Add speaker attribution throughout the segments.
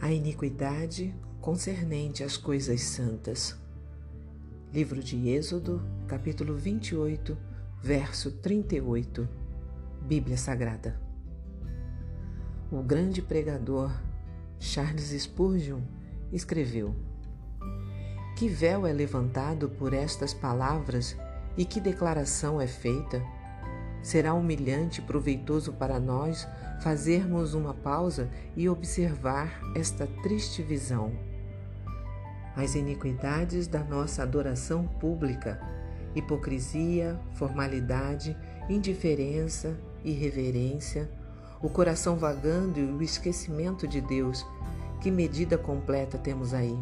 Speaker 1: A iniquidade concernente às coisas santas. Livro de Êxodo, capítulo 28, verso 38. Bíblia Sagrada. O grande pregador Charles Spurgeon escreveu: Que véu é levantado por estas palavras e que declaração é feita? Será humilhante e proveitoso para nós fazermos uma pausa e observar esta triste visão. As iniquidades da nossa adoração pública, hipocrisia, formalidade, indiferença, irreverência, o coração vagando e o esquecimento de Deus, que medida completa temos aí?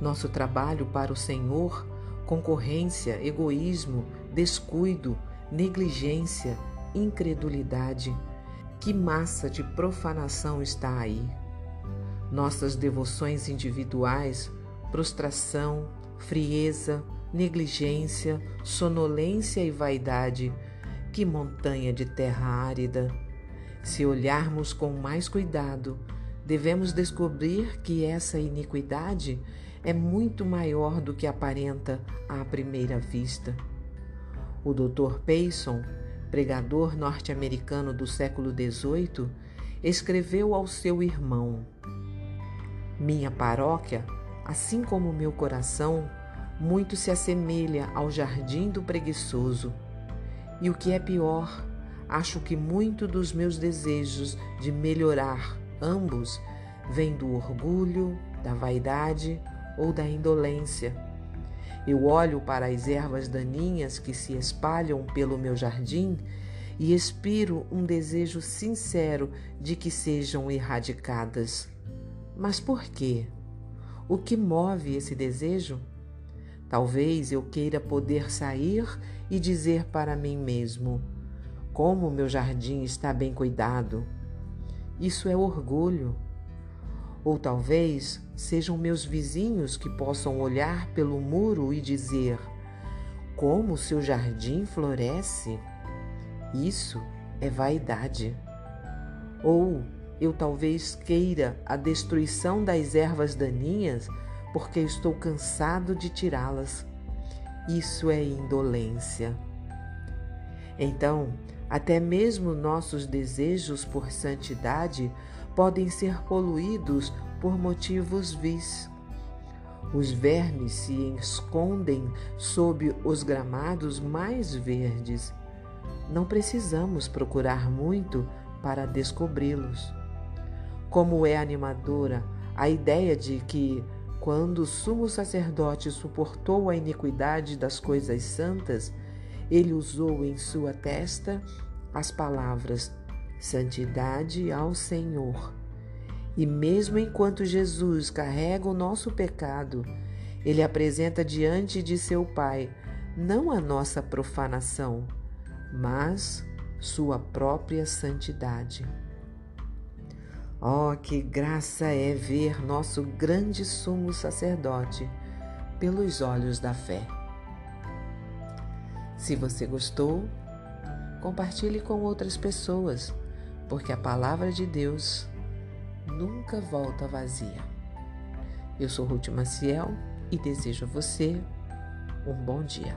Speaker 1: Nosso trabalho para o Senhor, concorrência, egoísmo, descuido, negligência, incredulidade. Que massa de profanação está aí? Nossas devoções individuais, prostração, frieza, negligência, sonolência e vaidade. Que montanha de terra árida! Se olharmos com mais cuidado, devemos descobrir que essa iniquidade é muito maior do que aparenta à primeira vista. O Dr. Payson, pregador norte-americano do século XVIII, escreveu ao seu irmão: Minha paróquia, assim como meu coração, muito se assemelha ao jardim do preguiçoso. E o que é pior, acho que muito dos meus desejos de melhorar ambos vem do orgulho, da vaidade ou da indolência. Eu olho para as ervas daninhas que se espalham pelo meu jardim e expiro um desejo sincero de que sejam erradicadas. Mas por quê? O que move esse desejo? Talvez eu queira poder sair e dizer para mim mesmo: como meu jardim está bem cuidado. Isso é orgulho. Ou talvez sejam meus vizinhos que possam olhar pelo muro e dizer: como seu jardim floresce. Isso é vaidade. Ou eu talvez queira a destruição das ervas daninhas porque estou cansado de tirá-las. Isso é indolência. Então, até mesmo nossos desejos por santidade podem ser poluídos por motivos vis. Os vermes se escondem sob os gramados mais verdes. Não precisamos procurar muito para descobri-los. Como é animadora a ideia de que, quando o sumo sacerdote suportou a iniquidade das coisas santas, ele usou em sua testa as palavras santidade ao Senhor. E mesmo enquanto Jesus carrega o nosso pecado, ele apresenta diante de seu Pai não a nossa profanação, mas sua própria santidade. Oh, que graça é ver nosso grande sumo sacerdote pelos olhos da fé. Se você gostou, compartilhe com outras pessoas, porque a palavra de Deus nunca volta vazia. Eu sou Ruth Maciel e desejo a você um bom dia.